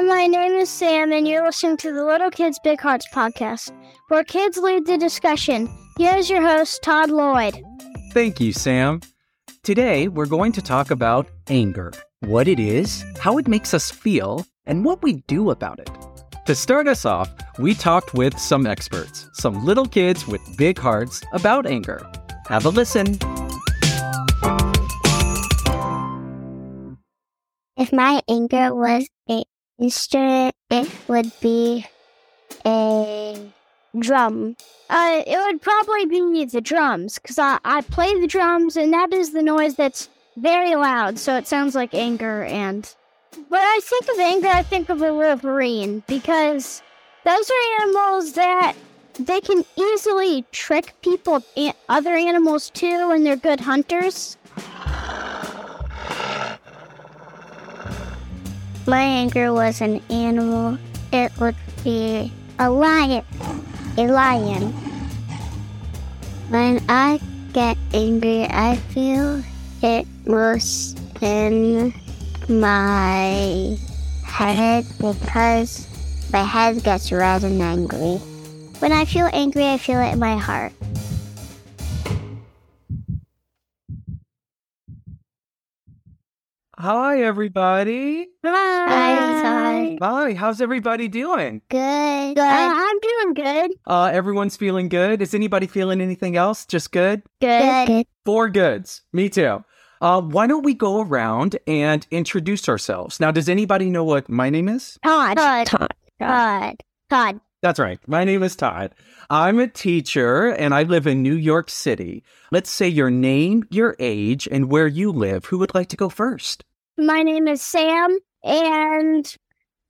Hi, my name is Sam, and you're listening to the Little Kids Big Hearts podcast, where kids lead the discussion. Here's your host, Todd Lloyd. Thank you, Sam. Today, we're going to talk about anger what it is, how it makes us feel, and what we do about it. To start us off, we talked with some experts, some little kids with big hearts about anger. Have a listen. If my anger was a instrument, it would be a drum. Uh, it would probably be the drums, because I, I play the drums, and that is the noise that's very loud, so it sounds like anger. And when I think of anger, I think of a wolverine, because those are animals that they can easily trick people, and other animals too, and they're good hunters. My anger was an animal. It would be a lion. A lion. When I get angry, I feel it most in my head because my head gets red and angry. When I feel angry, I feel it in my heart. Hi, everybody. Hi. Hi, Hi. how's everybody doing? Good. Uh, I'm doing good. Uh, everyone's feeling good. Is anybody feeling anything else? Just good? Good. Good. Four goods. Me too. Uh, why don't we go around and introduce ourselves? Now, does anybody know what my name is? Todd. Todd. Todd. Todd. Todd. That's right. My name is Todd. I'm a teacher and I live in New York City. Let's say your name, your age, and where you live. Who would like to go first? My name is Sam, and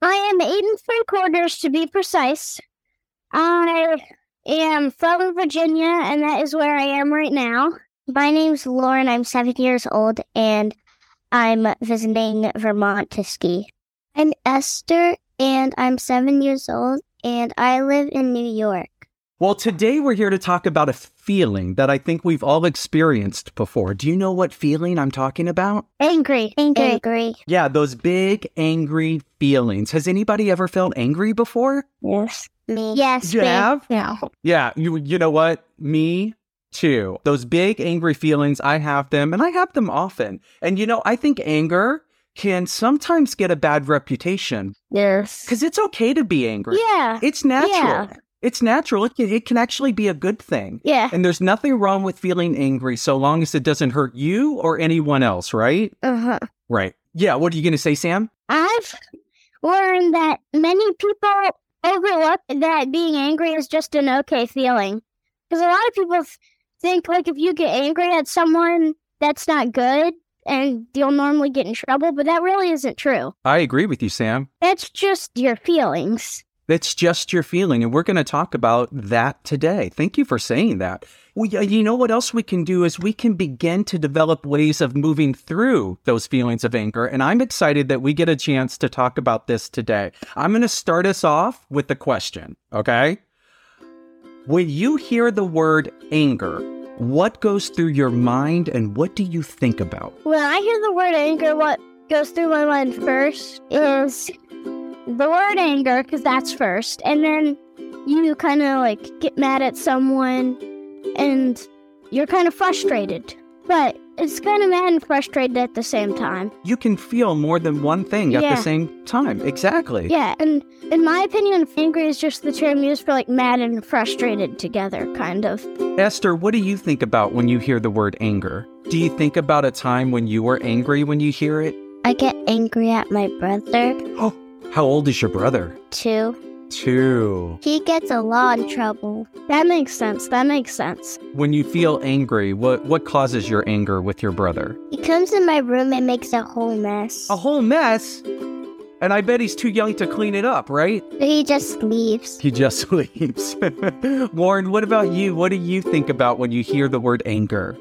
I am eight and three quarters to be precise. I am from Virginia, and that is where I am right now. My name's Lauren. I'm seven years old and I'm visiting Vermont to ski. I'm Esther and I'm seven years old and I live in New York. Well, today we're here to talk about a feeling that I think we've all experienced before. Do you know what feeling I'm talking about? Angry. Angry. Angry. Yeah, those big, angry feelings. Has anybody ever felt angry before? Yes. Me. Yes. You babe. have? Yeah. Yeah, you you know what? Me too. Those big angry feelings, I have them and I have them often. And you know, I think anger can sometimes get a bad reputation Yes. cuz it's okay to be angry. Yeah. It's natural. Yeah. It's natural. It can, it can actually be a good thing. Yeah. And there's nothing wrong with feeling angry so long as it doesn't hurt you or anyone else, right? Uh huh. Right. Yeah, what are you going to say, Sam? I've learned that many people overlook that being angry is just an okay feeling. Because a lot of people think, like, if you get angry at someone, that's not good and you'll normally get in trouble, but that really isn't true. I agree with you, Sam. That's just your feelings. That's just your feeling. And we're going to talk about that today. Thank you for saying that. We, you know what else we can do is we can begin to develop ways of moving through those feelings of anger. And I'm excited that we get a chance to talk about this today. I'm going to start us off with the question, okay? When you hear the word anger, what goes through your mind and what do you think about? When I hear the word anger, what goes through my mind first is the word anger, because that's first. And then you kind of like get mad at someone and you're kind of frustrated. But it's kind of mad and frustrated at the same time. You can feel more than one thing at the same time. Exactly. Yeah, and in my opinion, angry is just the term used for like mad and frustrated together, kind of. Esther, what do you think about when you hear the word anger? Do you think about a time when you were angry when you hear it? I get angry at my brother Oh, how old is your brother? Two. Two. He gets a lot of trouble. That makes sense. That makes sense. When you feel angry, what what causes your anger with your brother? He comes in my room and makes a whole mess. A whole mess. And I bet he's too young to clean it up, right? He just leaves. He just leaves. Lauren, what about you? What do you think about when you hear the word anger?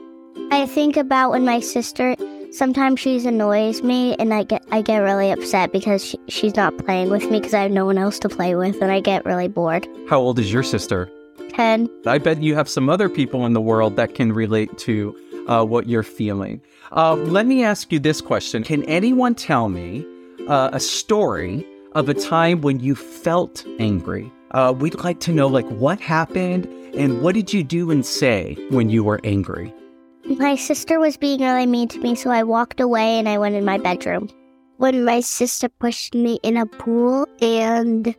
I think about when my sister sometimes she annoys me and I get I get really upset because she, she's not playing with me because I have no one else to play with and I get really bored. How old is your sister? 10 I bet you have some other people in the world that can relate to uh, what you're feeling. Uh, let me ask you this question Can anyone tell me uh, a story of a time when you felt angry. Uh, we'd like to know, like, what happened and what did you do and say when you were angry? My sister was being really mean to me, so I walked away and I went in my bedroom. When my sister pushed me in a pool, and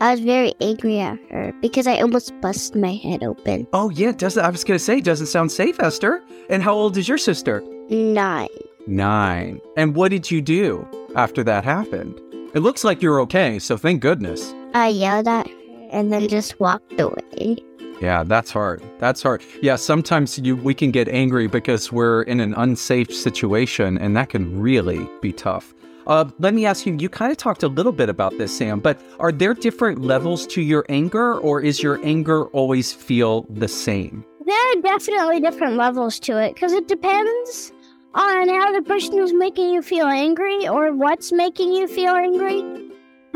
I was very angry at her because I almost busted my head open. Oh, yeah, doesn't I was gonna say, doesn't sound safe, Esther. And how old is your sister? Nine. Nine. And what did you do after that happened? It looks like you're okay, so thank goodness. I yelled at her and then just walked away. Yeah, that's hard. That's hard. Yeah, sometimes you we can get angry because we're in an unsafe situation, and that can really be tough. Uh, let me ask you, you kind of talked a little bit about this, Sam, but are there different levels to your anger, or is your anger always feel the same? There are definitely different levels to it because it depends on how the person is making you feel angry or what's making you feel angry,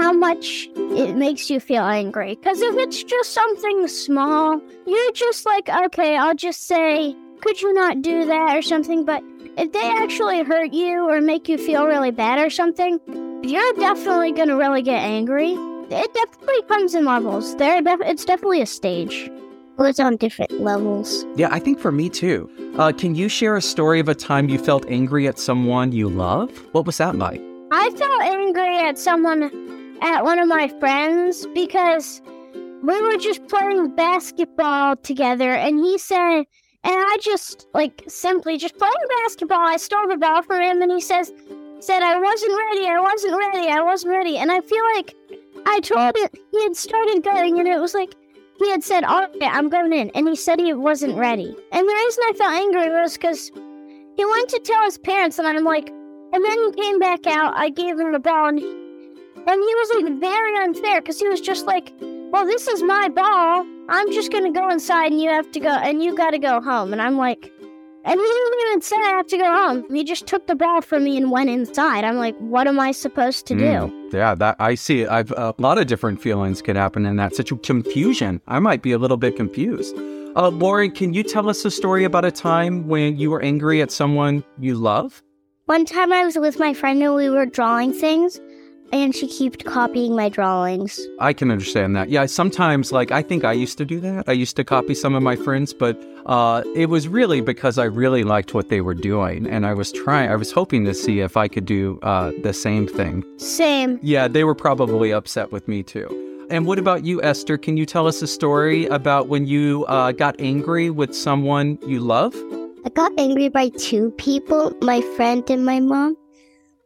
how much it makes you feel angry. Because if it's just something small, you're just like, okay, I'll just say, could you not do that or something, but if they actually hurt you or make you feel really bad or something, you're definitely gonna really get angry. It definitely comes in levels. There, it's definitely a stage. Goes on different levels. Yeah, I think for me too. Uh, can you share a story of a time you felt angry at someone you love? What was that like? I felt angry at someone, at one of my friends, because we were just playing basketball together, and he said, and I just like simply just playing basketball. I stole the ball from him, and he says, said I wasn't ready. I wasn't ready. I wasn't ready. And I feel like I told it. He had started going, and it was like he had said, "All right, I'm going in," and he said he wasn't ready. And the reason I felt angry was because he went to tell his parents, and I'm like, and then he came back out. I gave him the ball, and, and he was like very unfair because he was just like, "Well, this is my ball. I'm just gonna go inside, and you have to go, and you got to go home." And I'm like, and he didn't even say I have to go home. He just took the ball from me and went inside. I'm like, what am I supposed to do? Mm, yeah, that I see. I've a lot of different feelings could happen in that such a confusion. I might be a little bit confused. Uh, Lauren, can you tell us a story about a time when you were angry at someone you love? One time I was with my friend and we were drawing things, and she kept copying my drawings. I can understand that. Yeah, sometimes, like, I think I used to do that. I used to copy some of my friends, but uh, it was really because I really liked what they were doing. And I was trying, I was hoping to see if I could do uh, the same thing. Same. Yeah, they were probably upset with me too. And what about you, Esther? Can you tell us a story about when you uh, got angry with someone you love? I got angry by two people, my friend and my mom.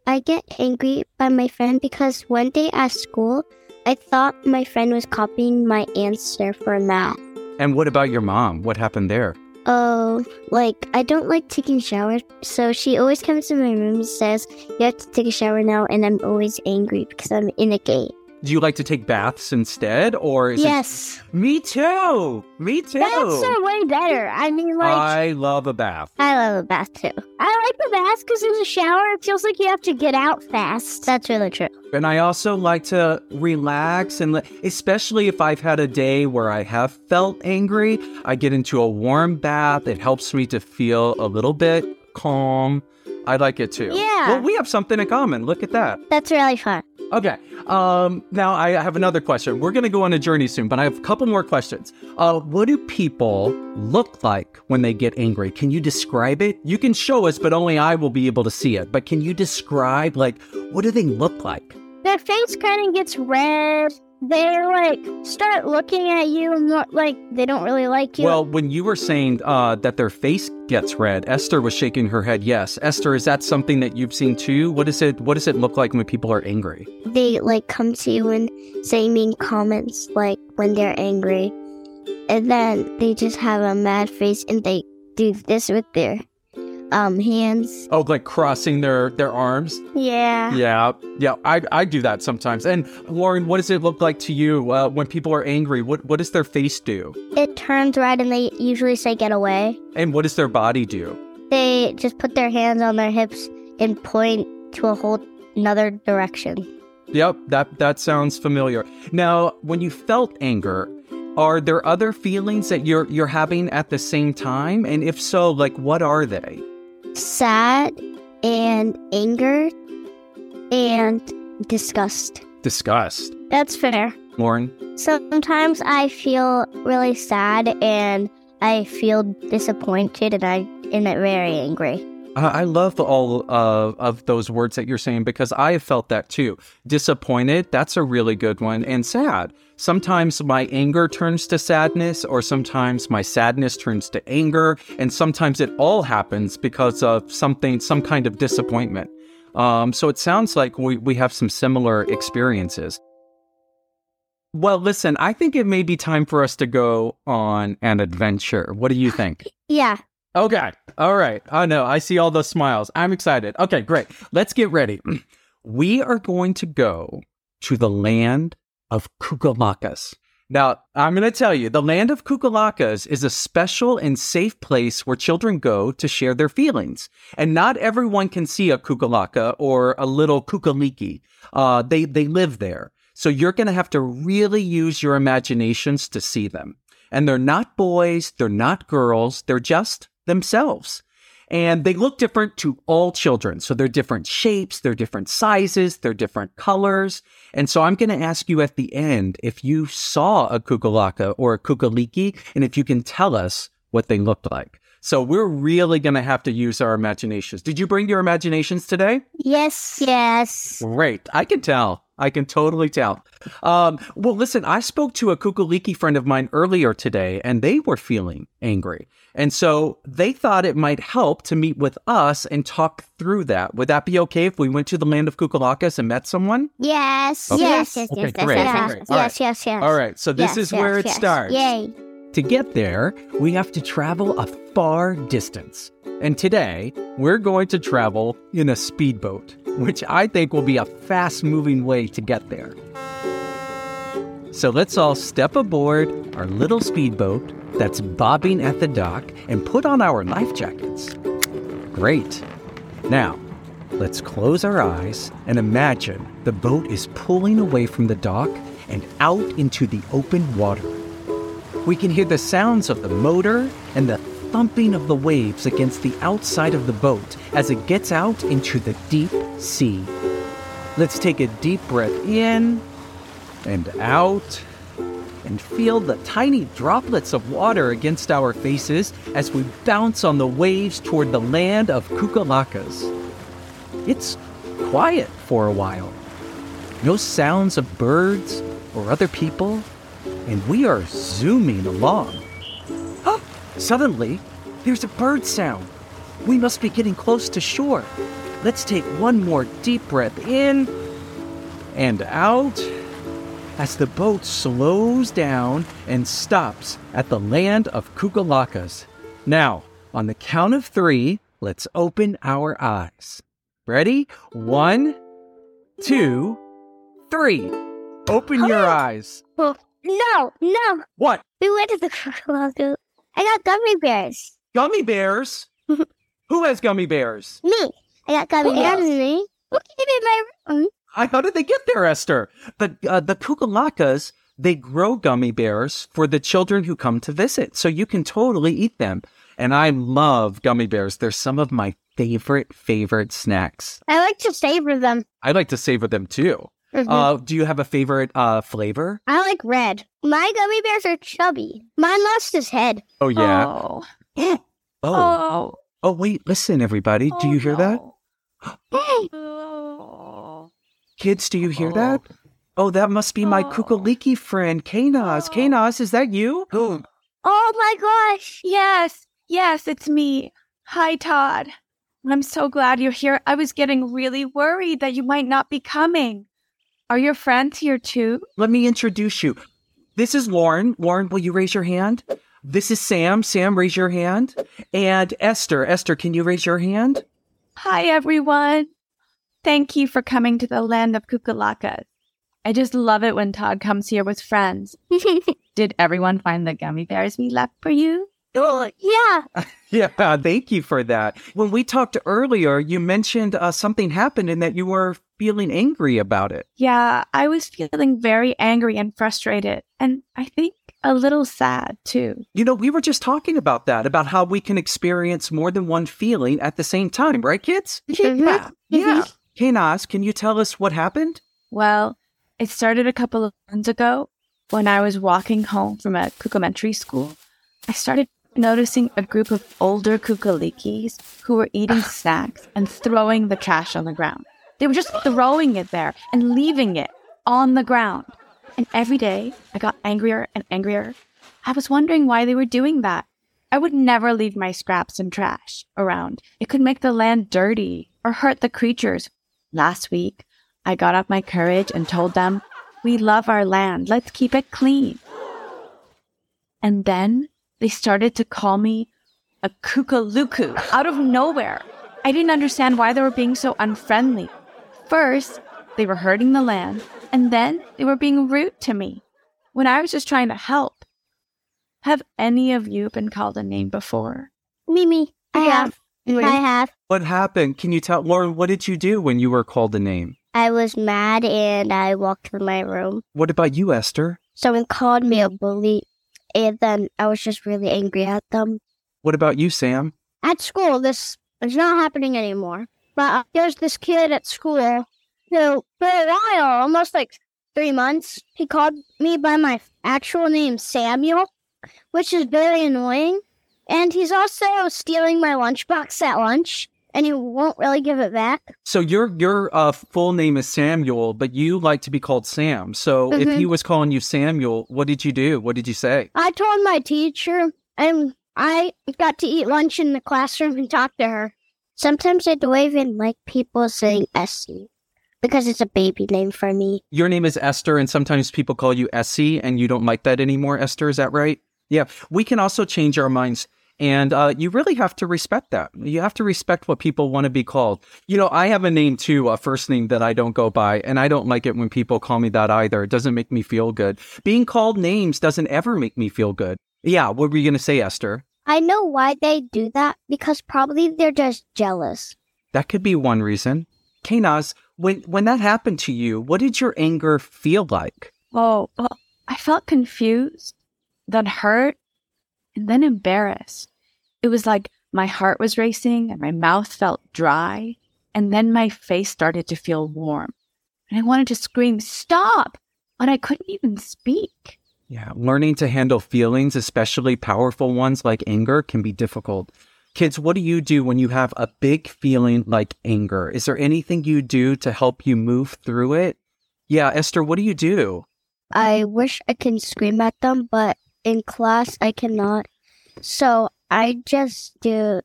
I get angry by my friend because one day at school, I thought my friend was copying my answer for math. And what about your mom? What happened there? Oh, like I don't like taking showers, so she always comes to my room and says, "You have to take a shower now," and I'm always angry because I'm in a gate. Do you like to take baths instead, or is Yes. It... Me too. Me too. Baths are way better. I mean, like, I love a bath. I love a bath too. I like the bath because in the shower, it feels like you have to get out fast. That's really true. And I also like to relax and, le- especially if I've had a day where I have felt angry, I get into a warm bath. It helps me to feel a little bit calm. I like it too. Yeah. Well, we have something in common. Look at that. That's really fun. Okay. Um, now I have another question. We're going to go on a journey soon, but I have a couple more questions. Uh, what do people look like when they get angry? Can you describe it? You can show us, but only I will be able to see it. But can you describe, like, what do they look like? Their face kind of gets red. They like start looking at you and look like they don't really like you. Well, when you were saying uh, that their face gets red, Esther was shaking her head. Yes, Esther, is that something that you've seen too? What is it? What does it look like when people are angry? They like come to you and say mean comments like when they're angry. And then they just have a mad face and they do this with their um hands. Oh, like crossing their their arms. yeah. Yeah, yeah, I, I do that sometimes. And Lauren, what does it look like to you uh, when people are angry? What what does their face do? It turns red and they usually say get away. And what does their body do? They just put their hands on their hips and point to a whole another direction. Yep, that that sounds familiar. Now, when you felt anger, are there other feelings that you're you're having at the same time? And if so, like what are they? Sad and anger and disgust. disgust. That's fair. Lauren? Sometimes I feel really sad and I feel disappointed and I am very angry. Uh, I love all uh, of those words that you're saying because I have felt that too. Disappointed, that's a really good one, and sad. Sometimes my anger turns to sadness, or sometimes my sadness turns to anger, and sometimes it all happens because of something, some kind of disappointment. Um, so it sounds like we, we have some similar experiences. Well, listen, I think it may be time for us to go on an adventure. What do you think? Yeah. Okay. All right. I know. I see all those smiles. I'm excited. Okay, great. Let's get ready. We are going to go to the land of Kukulakas. Now, I'm going to tell you, the land of Kukulakas is a special and safe place where children go to share their feelings. And not everyone can see a Kukulaka or a little Kukaliki. Uh, they, they live there. So you're going to have to really use your imaginations to see them. And they're not boys, they're not girls, they're just themselves. And they look different to all children. So they're different shapes, they're different sizes, they're different colors. And so I'm going to ask you at the end if you saw a kukulaka or a kukaliki and if you can tell us what they looked like. So we're really going to have to use our imaginations. Did you bring your imaginations today? Yes, yes. Great. I can tell. I can totally tell. Um, well, listen, I spoke to a Kukuliki friend of mine earlier today, and they were feeling angry. And so they thought it might help to meet with us and talk through that. Would that be okay if we went to the land of Kukulakas and met someone? Yes, Okay. yes, yes, Okay, yes, yes, great, yes, great. yes, All right. yes, yes, yes. All right, so this Yes, is yes, where it yes. starts. Yay. To get there, we have to travel a far distance. And today, we're going to travel in a speedboat, which I think will be a fast moving way to get there. So let's all step aboard our little speedboat that's bobbing at the dock and put on our life jackets. Great. Now, let's close our eyes and imagine the boat is pulling away from the dock and out into the open water. We can hear the sounds of the motor and the thumping of the waves against the outside of the boat as it gets out into the deep sea. Let's take a deep breath in and out and feel the tiny droplets of water against our faces as we bounce on the waves toward the land of Kukulakas. It's quiet for a while. No sounds of birds or other people, and we are zooming along. Oh, suddenly, there's a bird sound. We must be getting close to shore. Let's take one more deep breath in and out as the boat slows down and stops at the land of Kukulakas. Now, on the count of three, let's open our eyes. Ready? One, two, three. Open your oh. eyes. No, no. What? We went to the crocodile. I got gummy bears. Gummy bears? Who has gummy bears? Me. I got gummy Who bears. me? What came in my room? I, how did they get there, Esther? The uh, the Kukulakas they grow gummy bears for the children who come to visit, so you can totally eat them. And I love gummy bears. They're some of my favorite favorite snacks. I like to savor them. I like to savor them too. Mhm. Uh, do you have a favorite uh, flavor? I like red. My gummy bears are chubby. Mine lost his head. Oh yeah. Oh. Oh. Oh. Oh wait, listen, everybody. Do you hear that? Oh. Kids, do you hear that? Oh, that must be my Oh. Kukuliki friend, Kanaz. Oh. Kanaz, is that you? Oh my gosh. Yes. Yes, it's me. Hi, Todd. I'm so glad you're here. I was getting really worried that you might not be coming. Are your friends here too? Let me introduce you. This is Lauren. Lauren, will you raise your hand? This is Sam. Sam, raise your hand. And Esther. Esther, can you raise your hand? Hi, everyone. Thank you for coming to the land of Kukulakas. I just love it when Todd comes here with friends. Did everyone find the gummy bears we left for you? Oh, yeah. Yeah, thank you for that. When we talked earlier, you mentioned uh, something happened and that you were feeling angry about it. Yeah, I was feeling very angry and frustrated, and I think a little sad too. You know, we were just talking about that, about how we can experience more than one feeling at the same time, right, kids? Yeah, yeah. Kanaz, can you tell us what happened? Well, It started a couple of months ago when I was walking home from a Kukumentary school. I started noticing a group of older kukalikis who were eating snacks and throwing the trash on the ground. They were just throwing it there and leaving it on the ground. And every day I got angrier and angrier. I was wondering why they were doing that. I would never leave my scraps and trash around. It could make the land dirty or hurt the creatures. Last week, I got up my courage and told them, We love our land. Let's keep it clean. And then they started to call me a kukaluku out of nowhere. I didn't understand why they were being so unfriendly. First, they were hurting the land, and then they were being rude to me when I was just trying to help. Have any of you been called a name before? Mimi, I Yeah. have. I have. What happened? Can you tell Lauren, what did you do when you were called a name? I was mad and I walked to my room. What about you, Esther? Someone called me a hmm. bully, and then I was just really angry at them. What about you, Sam? At school, this is not happening anymore. But uh, there's this kid at school who, for a while, almost like three months, he called me by my actual name, Samuel, which is very annoying. And he's also stealing my lunchbox at lunch, and he won't really give it back. So your your uh, full name is Samuel, but you like to be called Sam. So if Mhm. he was calling you Samuel, what did you do? What did you say? I told my teacher, and I got to eat lunch in the classroom and talk to her. Sometimes I don't even like people saying Essie because it's a baby name for me. Your name is Esther, and sometimes people call you Essie, and you don't like that anymore, Esther. Is that right? Yeah. We can also change our minds. And uh, you really have to respect that. You have to respect what people want to be called. You know, I have a name too, a first name that I don't go by, and I don't like it when people call me that either. It doesn't make me feel good. Being called names doesn't ever make me feel good. Yeah. What were you going to say, Esther? I know why they do that because probably they're just jealous. That could be one reason. Kanaz, when when that happened to you, what did your anger feel like? Oh, well, I felt confused, then hurt, and then embarrassed. It was like my heart was racing and my mouth felt dry, and then my face started to feel warm. And I wanted to scream, Stop! But I couldn't even speak. Yeah, learning to handle feelings, especially powerful ones like anger, can be difficult. Kids, what do you do when you have a big feeling like anger? Is there anything you do to help you move through it? Yeah, Esther, what do you do? I wish I can scream at them, but in class I cannot. So I just do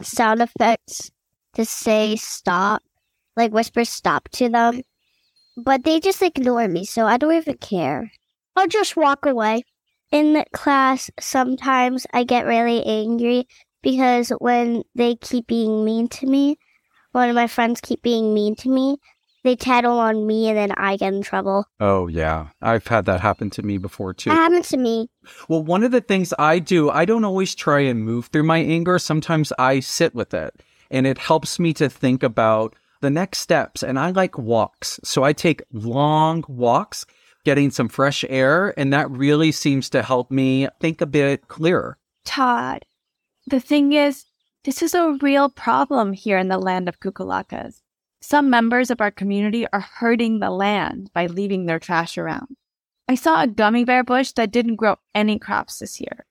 sound effects to say stop, like whisper stop to them. But they just ignore me, so I don't even care. I'll just walk away. In class, sometimes I get really angry because when they keep being mean to me, one of my friends keep being mean to me, they tattle on me and then I get in trouble. Oh, yeah. I've had that happen to me before too. That happens to me. Well, one of the things I do, I don't always try and move through my anger. Sometimes I sit with it and it helps me to think about the next steps. And I like walks. So I take long walks, getting some fresh air. And that really seems to help me think a bit clearer. Todd, the thing is, this is a real problem here in the land of Kukulakas. Some members of our community are hurting the land by leaving their trash around. I saw a gummy bear bush that didn't grow any crops this year.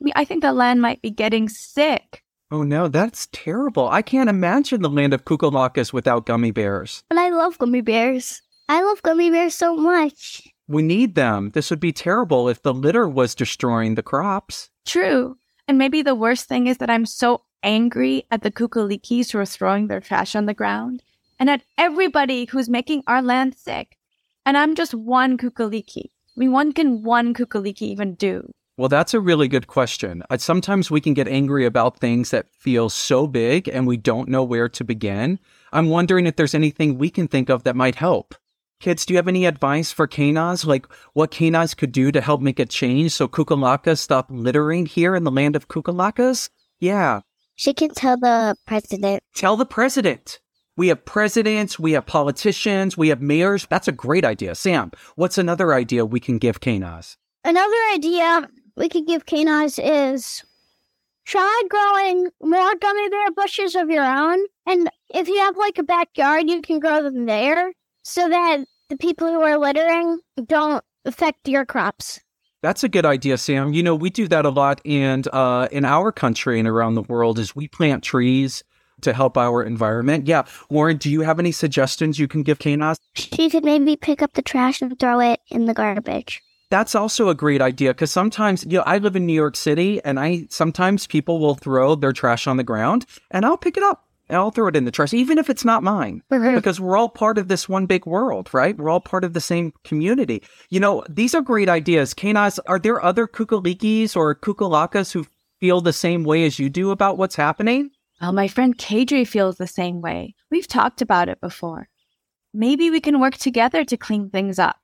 I mean, I think the land might be getting sick. Oh no, that's terrible. I can't imagine the land of Kukulakas without gummy bears. But I love gummy bears. I love gummy bears so much. We need them. This would be terrible if the litter was destroying the crops. True. And maybe the worst thing is that I'm so angry at the kukulikis who are throwing their trash on the ground and at everybody who's making our land sick. And I'm just one kukuliki. I mean, what can one kukuliki even do? Well, that's a really good question. Sometimes we can get angry about things that feel so big and we don't know where to begin. I'm wondering if there's anything we can think of that might help. Kids, do you have any advice for Kanaz? Like what Kanaz could do to help make a change so Kukulakas stop littering here in the land of Kukulakas? Yeah, She can tell the president. tell the president. We have presidents, we have politicians, we have mayors. That's a great idea. Sam, what's another idea we can give Kanaz? Another idea we could give canines is try growing more gummy bear bushes of your own. And if you have like a backyard, you can grow them there so that the people who are littering don't affect your crops. That's a good idea, Sam. You know, we do that a lot and uh, in our country and around the world is we plant trees to help our environment. Yeah. Lauren, do you have any suggestions you can give Kanaz? She could maybe pick up the trash and throw it in the garbage. That's also a great idea because sometimes, you know, I live in New York City and I sometimes people will throw their trash on the ground and I'll pick it up and I'll throw it in the trash, even if it's not mine, mm-hmm. because we're all part of this one big world, right? We're all part of the same community. You know, these are great ideas. Kanaz, are there other kukalikis or kukalakas who feel the same way as you do about what's happening? Well, my friend Kadri feels the same way. We've talked about it before. Maybe we can work together to clean things up.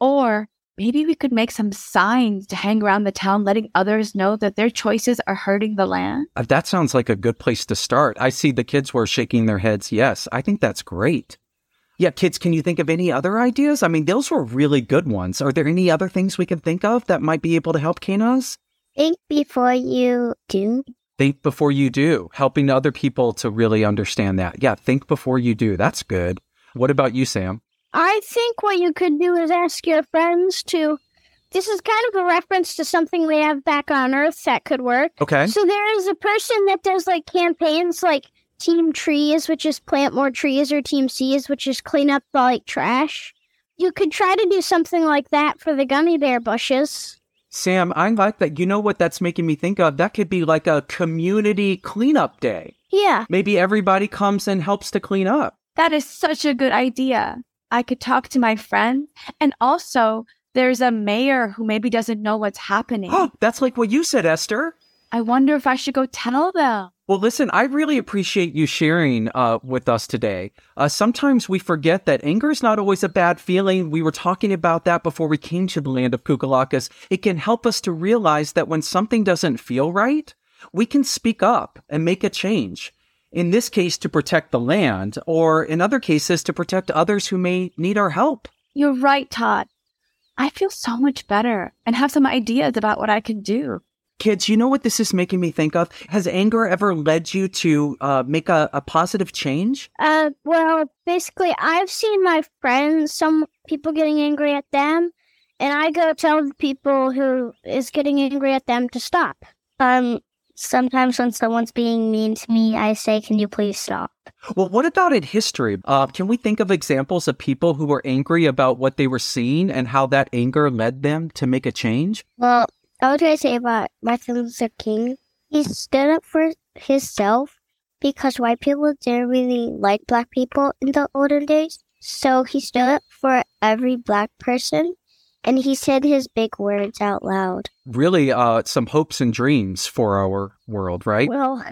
Or maybe we could make some signs to hang around the town letting others know that their choices are hurting the land. Uh, that sounds like a good place to start. I see the kids were shaking their heads. Yes, I think that's great. Yeah, kids, can you think of any other ideas? I mean, those were really good ones. Are there any other things we can think of that might be able to help Kanaz? Think before you do. Think before you do, helping other people to really understand that. Yeah, think before you do. That's good. What about you, Sam? I think what you could do is ask your friends to. This is kind of a reference to something we have back on Earth that could work. Okay. So there is a person that does like campaigns like Team Trees, which is plant more trees, or Team Seas, which is clean up the like trash. You could try to do something like that for the gummy bear bushes. Sam, I like that. You know what that's making me think of? That could be like a community cleanup day. Yeah. Maybe everybody comes and helps to clean up. That is such a good idea. I could talk to my friend. And also, there's a mayor who maybe doesn't know what's happening. Oh, that's like what you said, Esther. I wonder if I should go tell them. Well, listen, I really appreciate you sharing uh, with us today. Uh, sometimes we forget that anger is not always a bad feeling. We were talking about that before we came to the land of Kukalakas. It can help us to realize that when something doesn't feel right, we can speak up and make a change. In this case, to protect the land, or in other cases, to protect others who may need our help. You're right, Todd. I feel so much better and have some ideas about what I can do. Kids, you know what this is making me think of? Has anger ever led you to uh, make a, a positive change? Uh, well, basically, I've seen my friends, some people getting angry at them, and I go tell the people who is getting angry at them to stop. Um, sometimes when someone's being mean to me, I say, "Can you please stop?" Well, what about in history? Uh, can we think of examples of people who were angry about what they were seeing and how that anger led them to make a change? Well, I was gonna say about Martin Luther King. He stood up for himself because white people didn't really like black people in the olden days. So he stood up for every black person and he said his big words out loud. Really, uh, some hopes and dreams for our world, right? Well,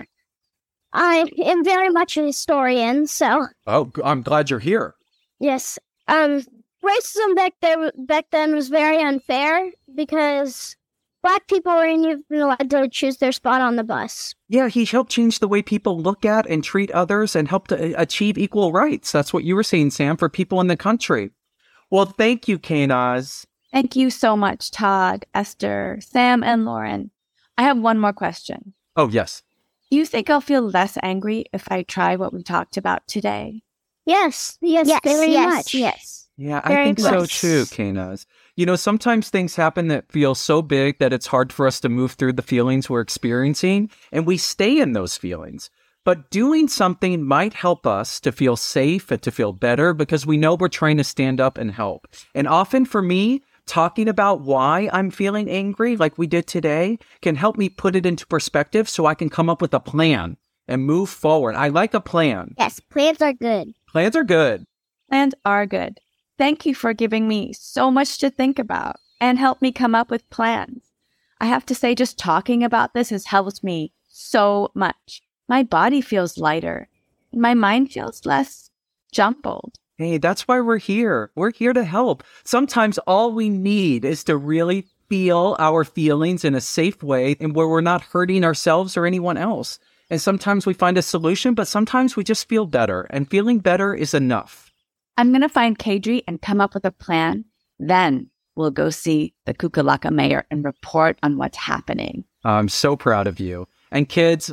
I am very much a historian, so Oh, I'm glad you're here. yes. Um, racism back there back then was very unfair because black people weren't even allowed to choose their spot on the bus. Yeah, he helped change the way people look at and treat others and helped to uh, achieve equal rights. That's what you were saying, Sam, for people in the country. Well, thank you, Kanaz. Thank you so much, Todd, Esther, Sam, and Lauren. I have one more question. Oh, yes. Do you think I'll feel less angry if I try what we talked about today? Yes, yes, yes, very yes, much. yes. Yeah, I Very think so much. too, Kanaz. You know, sometimes things happen that feel so big that it's hard for us to move through the feelings we're experiencing, and we stay in those feelings. But doing something might help us to feel safe and to feel better because we know we're trying to stand up and help. And often for me, talking about why I'm feeling angry, like we did today, can help me put it into perspective so I can come up with a plan and move forward. I like a plan. Yes, plans are good. Plans are good. Plans are good. Thank you for giving me so much to think about and help me come up with plans. I have to say, just talking about this has helped me so much. My body feels lighter. My mind feels less jumbled. Hey, that's why we're here. We're here to help. Sometimes all we need is to really feel our feelings in a safe way and where we're not hurting ourselves or anyone else. And sometimes we find a solution, but sometimes we just feel better, and feeling better is enough. I'm going to find Kadri and come up with a plan. Then we'll go see the Kukulaka mayor and report on what's happening. I'm so proud of you. And kids,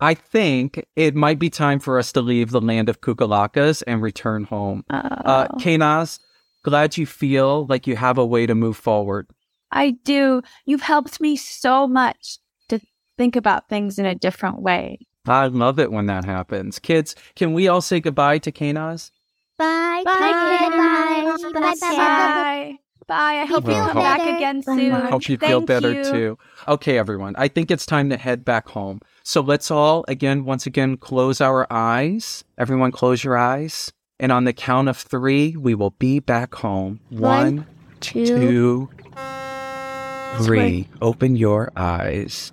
I think it might be time for us to leave the land of Kukulakas and return home. Oh. Uh, Kanaz, glad you feel like you have a way to move forward. I do. You've helped me so much to think about things in a different way. I love it when that happens. Kids, can we all say goodbye to Kanaz? Bye. Bye, Bye. kids. Bye. Bye. Bye. Bye. I hope you feel come back again Bye. soon. Hope you feel better too. Okay, everyone. I think it's time to head back home. So let's all, again, once again, close our eyes. Everyone, close your eyes. And on the count of three, we will be back home. One, One, Two. two. Open your eyes.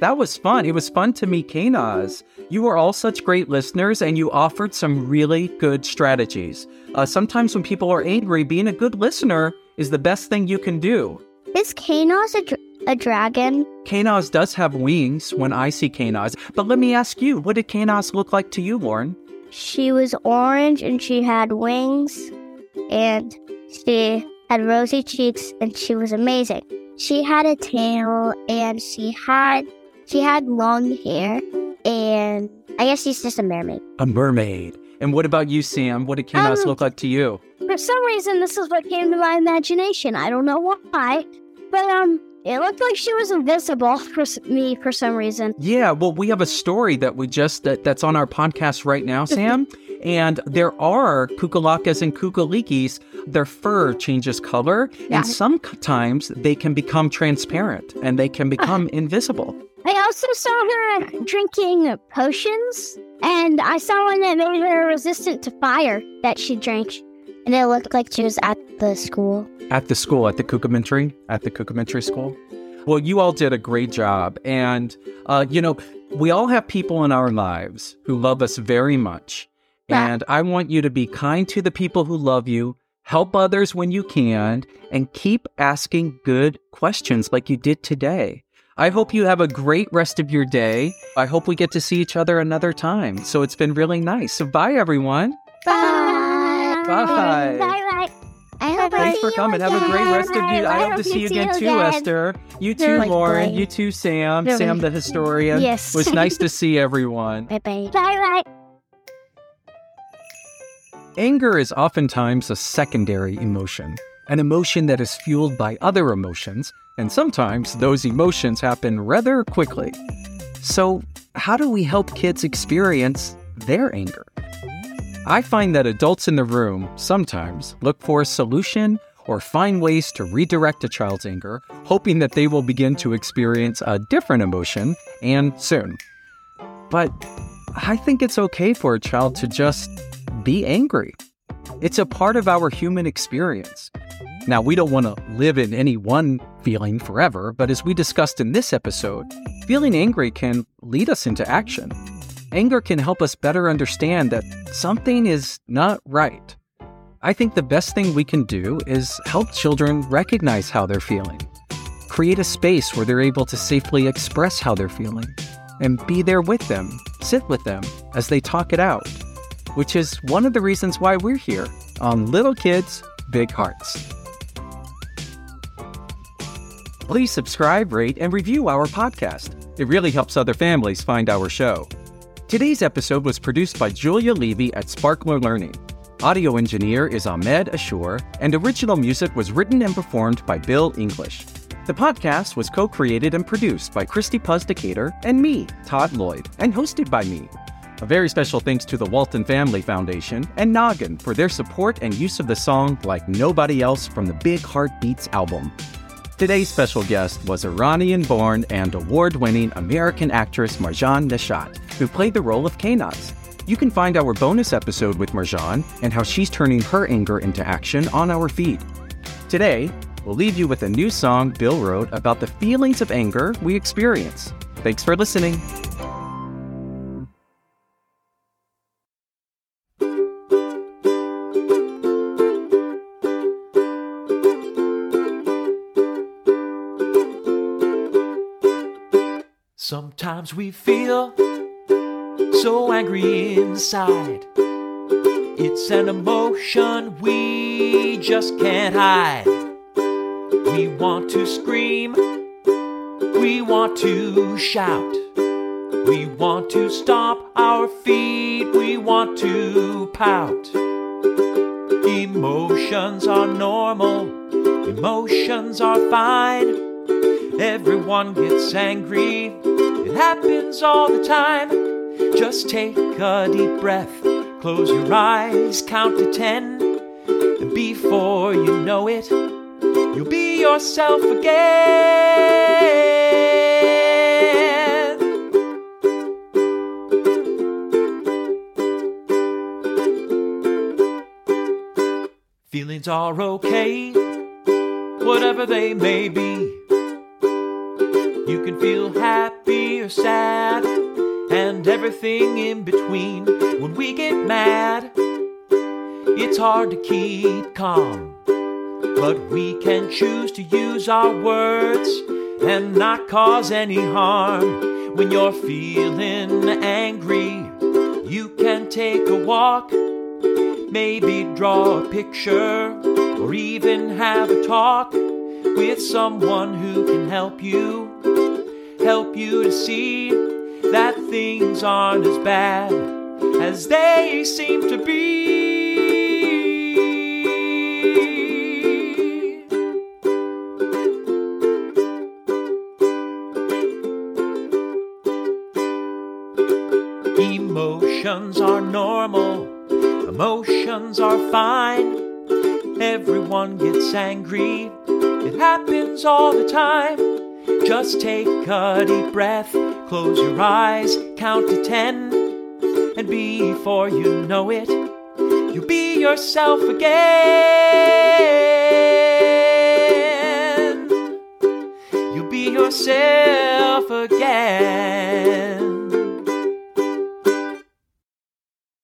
That was fun. It was fun to meet Kanaz. You are all such great listeners and you offered some really good strategies. Uh, sometimes when people are angry, being a good listener is the best thing you can do. Is Kanaz a, dr- a dragon? Kanaz does have wings when I see Kanaz, but let me ask you, what did Kanaz look like to you, Lauren? She was orange and she had wings and she had rosy cheeks and she was amazing. She had a tail and she had she had long hair and I guess she's just a mermaid. A mermaid. And what about you, Sam? What did Kanaz Um, look like to you? For some reason this is what came to my imagination. I don't know why. But um it looked like she was invisible for me for some reason. Yeah, well, we have a story that we just that, that's on our podcast right now, Sam. and there are kukulakas and kukalikis. Their fur changes color, Yeah. and sometimes they can become transparent and they can become invisible. I also saw her drinking potions, and I saw one that made her resistant to fire that she drank. And it looked like she was at the school. At the school, at the Kukamentary, at the Kukamentary school. Well, you all did a great job. And, uh, you know, we all have people in our lives who love us very much. Yeah. And I want you to be kind to the people who love you, help others when you can, and keep asking good questions like you did today. I hope you have a great rest of your day. I hope we get to see each other another time. So it's been really nice. So bye, everyone. Bye. Bye. Bye. Bye. I hope I Thanks see for you coming. Have a great rest of you. I hope to see you again too, Esther. You too, Like Lauren. Blaine. You too, Sam. Really? Sam, the historian. Yes. It was nice to see everyone. Bye bye. Bye. Bye. Anger is oftentimes a secondary emotion, an emotion that is fueled by other emotions, and sometimes those emotions happen rather quickly. So, how do we help kids experience their anger? I find that adults in the room sometimes look for a solution or find ways to redirect a child's anger, hoping that they will begin to experience a different emotion and soon. But I think it's okay for a child to just be angry. It's a part of our human experience. Now, we don't want to live in any one feeling forever, but as we discussed in this episode, feeling angry can lead us into action. Anger can help us better understand that something is not right. I think the best thing we can do is help children recognize how they're feeling, create a space where they're able to safely express how they're feeling, and be there with them, sit with them as they talk it out, which is one of the reasons why we're here on Little Kids, Big Hearts. Please subscribe, rate, and review our podcast. It really helps other families find our show. Today's episode was produced by Julia Levy at Sparkler Learning. Audio engineer is Ahmed Ashur, and original music was written and performed by Bill English. The podcast was co created and produced by Christy Puz Decatur and me, Todd Lloyd, and hosted by me. A very special thanks to the Walton Family Foundation and Noggin for their support and use of the song Like Nobody Else from the Big Heartbeats album. Today's special guest was Iranian born and award winning American actress Marjan Neshat, who played the role of Kanaz. You can find our bonus episode with Marjan and how she's turning her anger into action on our feed. Today, we'll leave you with a new song Bill wrote about the feelings of anger we experience. Thanks for listening. Sometimes we feel so angry inside. It's an emotion we just can't hide. We want to scream, we want to shout, we want to stomp our feet, we want to pout. Emotions are normal, emotions are fine. Everyone gets angry, it happens all the time. Just take a deep breath, close your eyes, count to ten, and before you know it, you'll be yourself again. Feelings are okay, whatever they may be. You can feel happy or sad, and everything in between. When we get mad, it's hard to keep calm. But we can choose to use our words and not cause any harm. When you're feeling angry, you can take a walk Maybe draw a picture or even have a talk with someone who can help you. Help you to see that things aren't as bad as they seem to be. Emotions are normal Emotions are fine. Everyone gets angry. It happens all the time. Just take a deep breath, close your eyes, count to ten, and before you know it, you'll be yourself again. You'll be yourself again.